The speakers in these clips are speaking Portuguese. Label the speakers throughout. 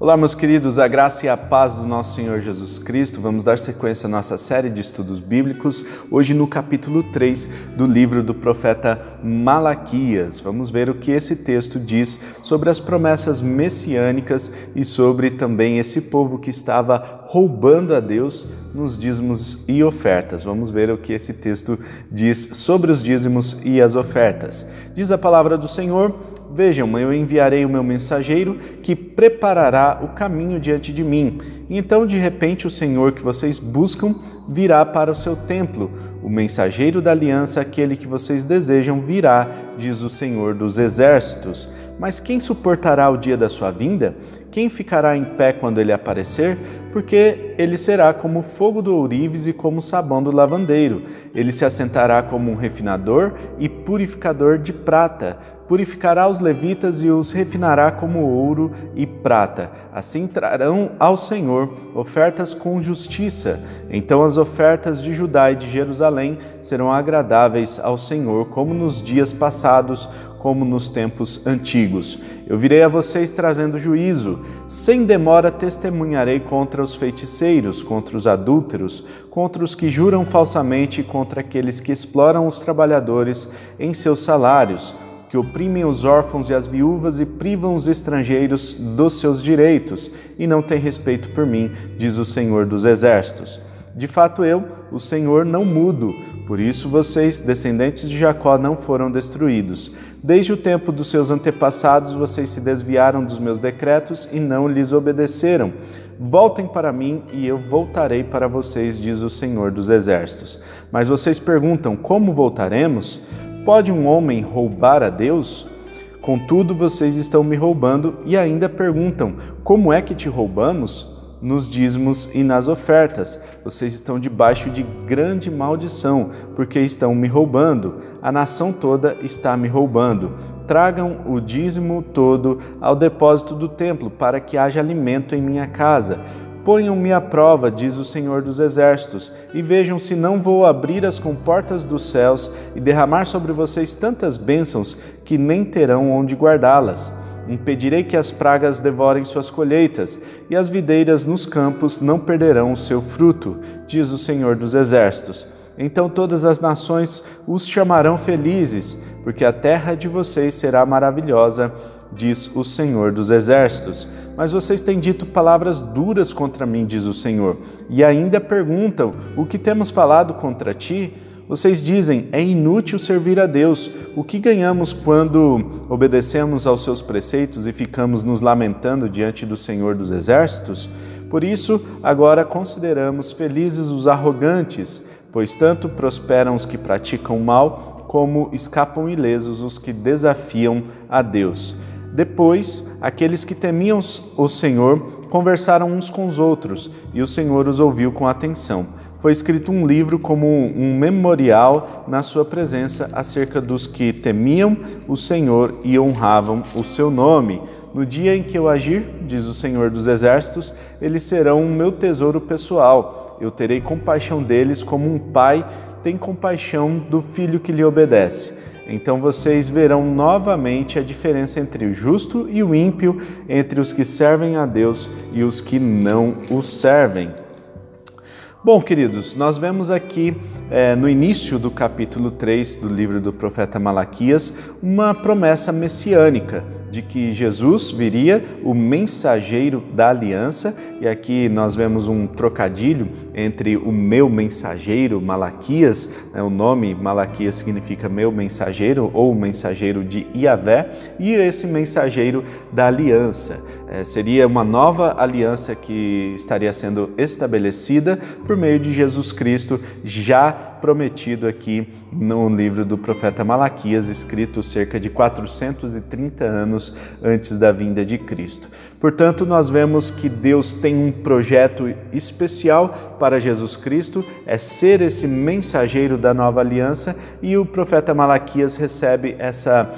Speaker 1: Olá, meus queridos, a graça e a paz do nosso Senhor Jesus Cristo. Vamos dar sequência à nossa série de estudos bíblicos, hoje no capítulo 3 do livro do profeta Malaquias. Vamos ver o que esse texto diz sobre as promessas messiânicas e sobre também esse povo que estava roubando a Deus nos dízimos e ofertas. Vamos ver o que esse texto diz sobre os dízimos e as ofertas. Diz a palavra do Senhor Vejam, eu enviarei o meu mensageiro que preparará o caminho diante de mim. Então, de repente, o Senhor que vocês buscam virá para o seu templo. O mensageiro da aliança, aquele que vocês desejam, virá, diz o Senhor dos exércitos. Mas quem suportará o dia da sua vinda? Quem ficará em pé quando ele aparecer? Porque ele será como fogo do ourives e como sabão do lavandeiro. Ele se assentará como um refinador e purificador de prata purificará os levitas e os refinará como ouro e prata. Assim trarão ao Senhor ofertas com justiça. Então as ofertas de Judá e de Jerusalém serão agradáveis ao Senhor, como nos dias passados, como nos tempos antigos. Eu virei a vocês trazendo juízo. Sem demora testemunharei contra os feiticeiros, contra os adúlteros, contra os que juram falsamente, contra aqueles que exploram os trabalhadores em seus salários que oprimem os órfãos e as viúvas e privam os estrangeiros dos seus direitos, e não têm respeito por mim, diz o Senhor dos Exércitos. De fato, eu, o Senhor, não mudo, por isso vocês, descendentes de Jacó, não foram destruídos. Desde o tempo dos seus antepassados, vocês se desviaram dos meus decretos e não lhes obedeceram. Voltem para mim e eu voltarei para vocês, diz o Senhor dos Exércitos. Mas vocês perguntam: como voltaremos? Pode um homem roubar a Deus? Contudo, vocês estão me roubando e ainda perguntam: como é que te roubamos? Nos dízimos e nas ofertas. Vocês estão debaixo de grande maldição, porque estão me roubando. A nação toda está me roubando. Tragam o dízimo todo ao depósito do templo, para que haja alimento em minha casa Ponham-me à prova, diz o Senhor dos Exércitos, e vejam se não vou abrir as comportas dos céus e derramar sobre vocês tantas bênçãos que nem terão onde guardá-las. Impedirei que as pragas devorem suas colheitas, e as videiras nos campos não perderão o seu fruto, diz o Senhor dos Exércitos. Então todas as nações os chamarão felizes, porque a terra de vocês será maravilhosa, diz o Senhor dos Exércitos. Mas vocês têm dito palavras duras contra mim, diz o Senhor, e ainda perguntam: O que temos falado contra ti? Vocês dizem: É inútil servir a Deus. O que ganhamos quando obedecemos aos seus preceitos e ficamos nos lamentando diante do Senhor dos Exércitos? Por isso, agora consideramos felizes os arrogantes, pois tanto prosperam os que praticam mal, como escapam ilesos os que desafiam a Deus. Depois, aqueles que temiam o Senhor conversaram uns com os outros, e o Senhor os ouviu com atenção foi escrito um livro como um memorial na sua presença acerca dos que temiam o Senhor e honravam o seu nome. No dia em que eu agir, diz o Senhor dos Exércitos, eles serão o meu tesouro pessoal. Eu terei compaixão deles como um pai tem compaixão do filho que lhe obedece. Então vocês verão novamente a diferença entre o justo e o ímpio, entre os que servem a Deus e os que não o servem. Bom, queridos, nós vemos aqui é, no início do capítulo 3 do livro do profeta Malaquias uma promessa messiânica de que Jesus viria, o mensageiro da aliança, e aqui nós vemos um trocadilho entre o meu mensageiro, Malaquias, né, o nome Malaquias significa meu mensageiro ou mensageiro de Iavé, e esse mensageiro da aliança. É, seria uma nova aliança que estaria sendo estabelecida por meio de Jesus Cristo, já prometido aqui no livro do profeta Malaquias, escrito cerca de 430 anos antes da vinda de Cristo. Portanto, nós vemos que Deus tem um projeto especial para Jesus Cristo, é ser esse mensageiro da nova aliança, e o profeta Malaquias recebe essa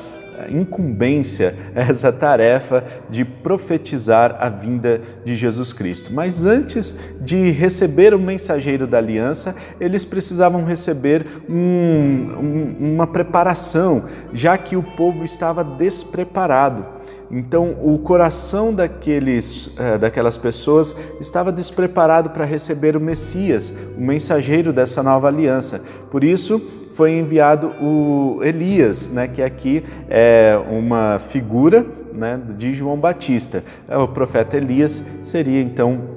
Speaker 1: incumbência, essa tarefa de profetizar a vinda de Jesus Cristo. Mas antes de receber o mensageiro da aliança, eles precisavam receber um, um, uma preparação, já que o povo estava despreparado. Então, o coração daqueles, uh, daquelas pessoas estava despreparado para receber o Messias, o mensageiro dessa nova aliança. Por isso, foi enviado o Elias, né, que aqui é uma figura né, de João Batista. O profeta Elias seria então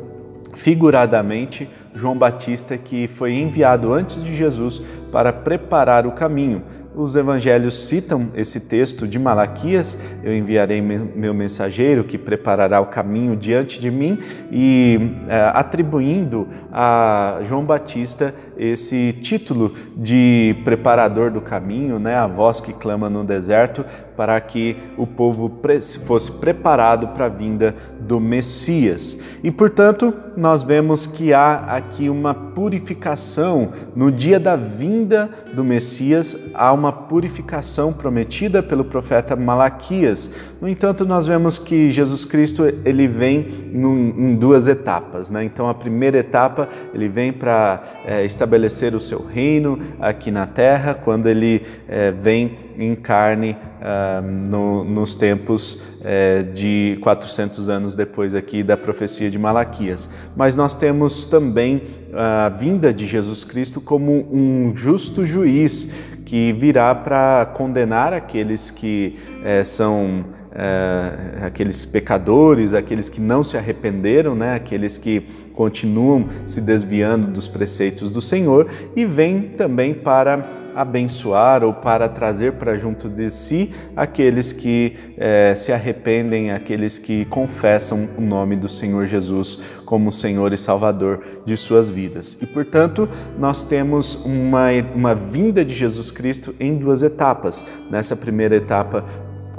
Speaker 1: figuradamente João Batista que foi enviado antes de Jesus para preparar o caminho os evangelhos citam esse texto de Malaquias: Eu enviarei meu mensageiro que preparará o caminho diante de mim, e é, atribuindo a João Batista esse título de preparador do caminho, né, a voz que clama no deserto, para que o povo fosse preparado para a vinda do Messias. E portanto, nós vemos que há aqui uma purificação no dia da vinda do Messias, há uma purificação prometida pelo profeta Malaquias. No entanto, nós vemos que Jesus Cristo ele vem em duas etapas. Né? Então, a primeira etapa ele vem para é, estabelecer o seu reino aqui na Terra, quando ele é, vem em carne no, nos tempos uh, de 400 anos depois aqui da profecia de Malaquias. Mas nós temos também a vinda de Jesus Cristo como um justo juiz que virá para condenar aqueles que uh, são é, aqueles pecadores, aqueles que não se arrependeram, né? aqueles que continuam se desviando dos preceitos do Senhor, e vem também para abençoar ou para trazer para junto de si aqueles que é, se arrependem, aqueles que confessam o nome do Senhor Jesus como Senhor e Salvador de suas vidas. E portanto, nós temos uma, uma vinda de Jesus Cristo em duas etapas. Nessa primeira etapa,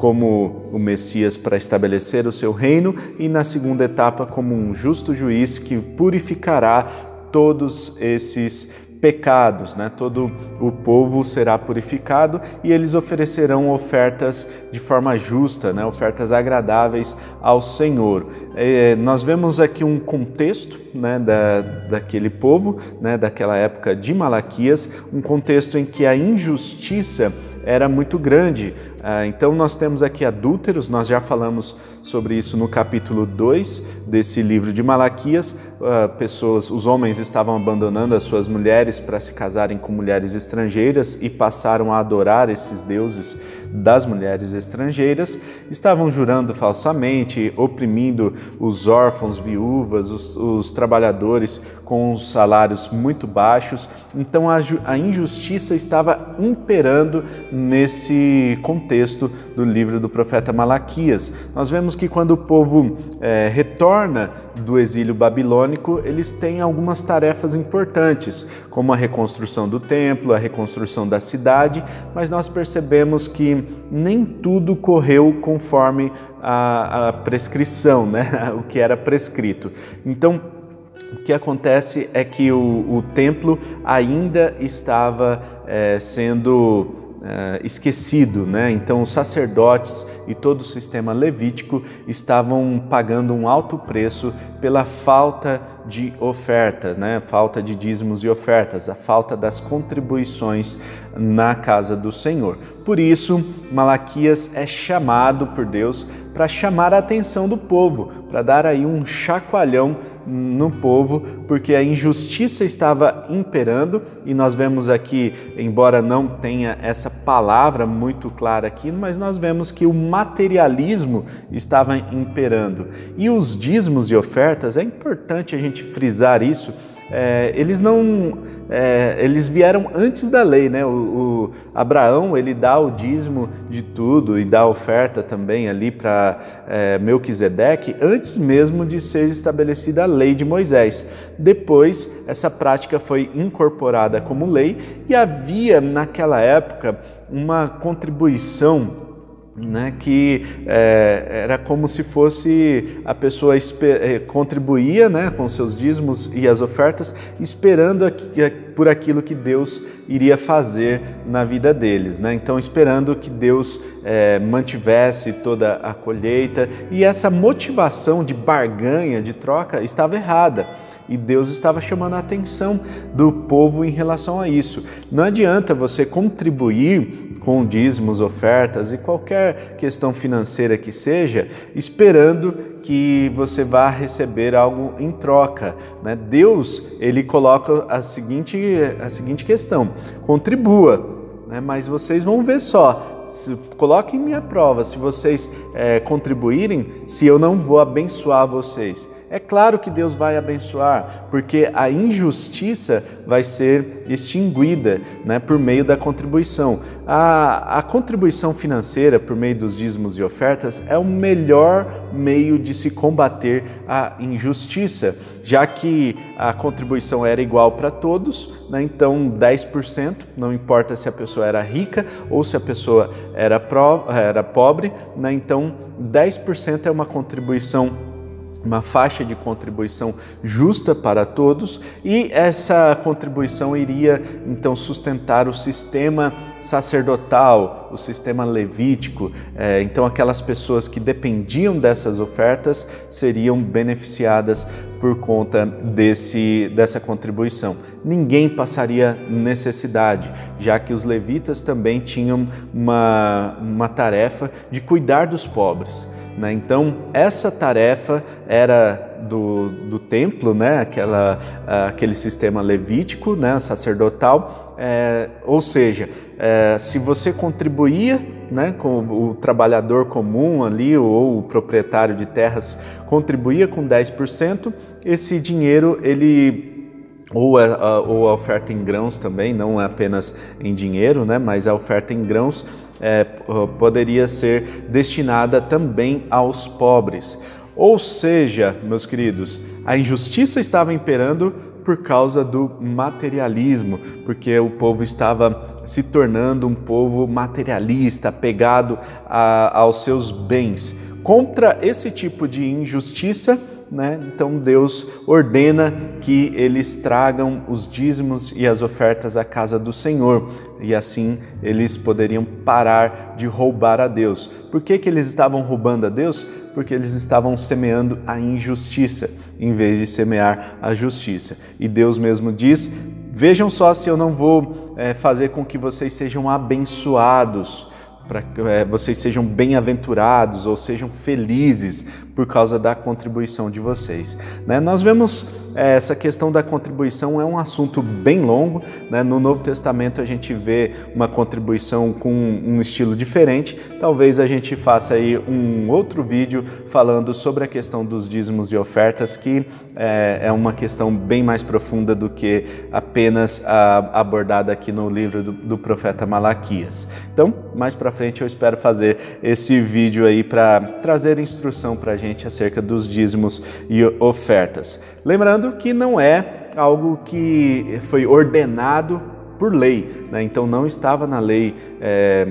Speaker 1: como o Messias para estabelecer o seu reino, e na segunda etapa, como um justo juiz que purificará todos esses pecados, né? todo o povo será purificado e eles oferecerão ofertas de forma justa, né? ofertas agradáveis ao Senhor. É, nós vemos aqui um contexto né, da, daquele povo, né, daquela época de Malaquias, um contexto em que a injustiça era muito grande. Ah, então, nós temos aqui adúlteros, nós já falamos sobre isso no capítulo 2 desse livro de Malaquias. Ah, pessoas, os homens estavam abandonando as suas mulheres para se casarem com mulheres estrangeiras e passaram a adorar esses deuses das mulheres estrangeiras, estavam jurando falsamente, oprimindo os órfãos, viúvas, os, os trabalhadores com os salários muito baixos. Então a, a injustiça estava imperando nesse contexto do livro do profeta Malaquias. Nós vemos que quando o povo é, retorna do exílio babilônico, eles têm algumas tarefas importantes, como a reconstrução do templo, a reconstrução da cidade, mas nós percebemos que nem tudo correu conforme a, a prescrição, né? o que era prescrito. Então, o que acontece é que o, o templo ainda estava é, sendo é, esquecido, né? Então os sacerdotes e todo o sistema levítico estavam pagando um alto preço pela falta de ofertas, né? Falta de dízimos e ofertas, a falta das contribuições na casa do Senhor. Por isso, Malaquias é chamado por Deus para chamar a atenção do povo, para dar aí um chacoalhão no povo, porque a injustiça estava imperando e nós vemos aqui, embora não tenha essa palavra muito clara aqui, mas nós vemos que o materialismo estava imperando. E os dízimos e ofertas, é importante a gente frisar isso, é, eles não, é, eles vieram antes da lei, né? O, o, Abraão ele dá o dízimo de tudo e dá oferta também ali para é, Melquisedeque antes mesmo de ser estabelecida a lei de Moisés. Depois essa prática foi incorporada como lei e havia naquela época uma contribuição né, que é, era como se fosse a pessoa é, contribuía né, com seus dízimos e as ofertas, esperando por aquilo que Deus iria fazer na vida deles. Né? Então, esperando que Deus é, mantivesse toda a colheita, e essa motivação de barganha, de troca, estava errada. E Deus estava chamando a atenção do povo em relação a isso. Não adianta você contribuir com dízimos, ofertas e qualquer questão financeira que seja, esperando que você vá receber algo em troca. Né? Deus ele coloca a seguinte, a seguinte questão: contribua né? mas vocês vão ver só. Se, coloquem minha prova, se vocês é, contribuírem, se eu não vou abençoar vocês. É claro que Deus vai abençoar, porque a injustiça vai ser extinguida né, por meio da contribuição. A, a contribuição financeira por meio dos dízimos e ofertas é o melhor meio de se combater a injustiça, já que a contribuição era igual para todos, né, então 10%, não importa se a pessoa era rica ou se a pessoa era, pro, era pobre, né, então 10% é uma contribuição uma faixa de contribuição justa para todos e essa contribuição iria então sustentar o sistema sacerdotal, o sistema levítico. É, então, aquelas pessoas que dependiam dessas ofertas seriam beneficiadas por conta desse, dessa contribuição. Ninguém passaria necessidade, já que os levitas também tinham uma, uma tarefa de cuidar dos pobres. Né? Então, essa tarefa era do, do templo, né? Aquela, aquele sistema levítico, né? sacerdotal, é, ou seja, é, se você contribuía né, com o trabalhador comum ali ou o proprietário de terras contribuía com 10%, esse dinheiro ele ou a, ou a oferta em grãos também, não é apenas em dinheiro, né, mas a oferta em grãos é, poderia ser destinada também aos pobres. Ou seja, meus queridos, a injustiça estava imperando por causa do materialismo, porque o povo estava se tornando um povo materialista, apegado a, aos seus bens. Contra esse tipo de injustiça, né? Então Deus ordena que eles tragam os dízimos e as ofertas à casa do Senhor, e assim eles poderiam parar de roubar a Deus. Por que, que eles estavam roubando a Deus? Porque eles estavam semeando a injustiça em vez de semear a justiça. E Deus mesmo diz: Vejam só se eu não vou é, fazer com que vocês sejam abençoados para que é, vocês sejam bem-aventurados ou sejam felizes por causa da contribuição de vocês. Né? Nós vemos essa questão da contribuição é um assunto bem longo. Né? No Novo Testamento a gente vê uma contribuição com um estilo diferente. Talvez a gente faça aí um outro vídeo falando sobre a questão dos dízimos e ofertas, que é, é uma questão bem mais profunda do que apenas abordada aqui no livro do, do profeta Malaquias. Então, mais para frente eu espero fazer esse vídeo aí para trazer instrução para a gente acerca dos dízimos e ofertas. Lembrando que não é algo que foi ordenado por lei, né? então não estava na lei. É,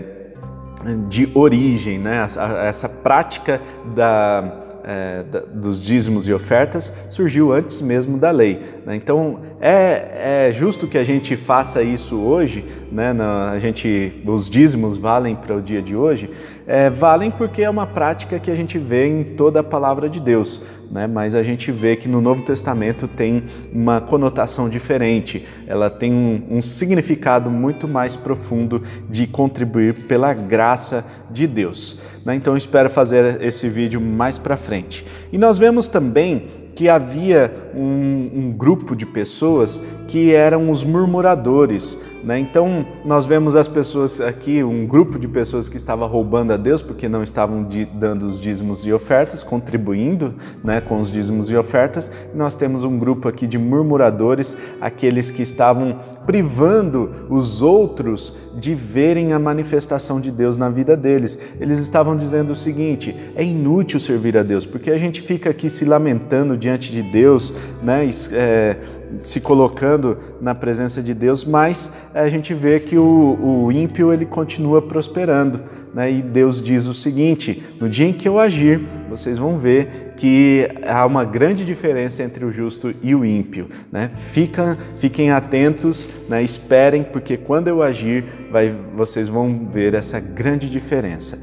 Speaker 1: de origem, né? essa, prática da, é, dos dízimos e ofertas surgiu antes mesmo da lei. Né? Então é, é, justo que a gente faça isso hoje, né? Na, a gente, os dízimos valem para o dia de hoje, é, valem porque é uma prática que a gente vê em toda a palavra de Deus né? mas a gente vê que no Novo Testamento tem uma conotação diferente, ela tem um, um significado muito mais profundo de contribuir pela graça de Deus. Né? Então espero fazer esse vídeo mais para frente. E nós vemos também que havia um, um, grupo de pessoas que eram os murmuradores. Né? Então, nós vemos as pessoas aqui, um grupo de pessoas que estava roubando a Deus porque não estavam dando os dízimos e ofertas, contribuindo né, com os dízimos e ofertas. E nós temos um grupo aqui de murmuradores, aqueles que estavam privando os outros de verem a manifestação de Deus na vida deles. Eles estavam dizendo o seguinte: é inútil servir a Deus, porque a gente fica aqui se lamentando de diante de Deus, né, é, se colocando na presença de Deus, mas a gente vê que o, o ímpio ele continua prosperando. Né, e Deus diz o seguinte: no dia em que eu agir, vocês vão ver que há uma grande diferença entre o justo e o ímpio. Né? Fica, fiquem atentos, né, esperem, porque quando eu agir, vai, vocês vão ver essa grande diferença.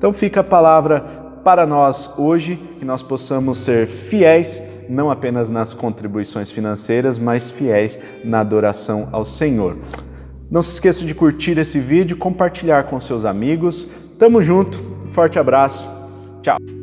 Speaker 1: Então fica a palavra para nós hoje, que nós possamos ser fiéis não apenas nas contribuições financeiras, mas fiéis na adoração ao Senhor. Não se esqueça de curtir esse vídeo, compartilhar com seus amigos. Tamo junto, forte abraço, tchau!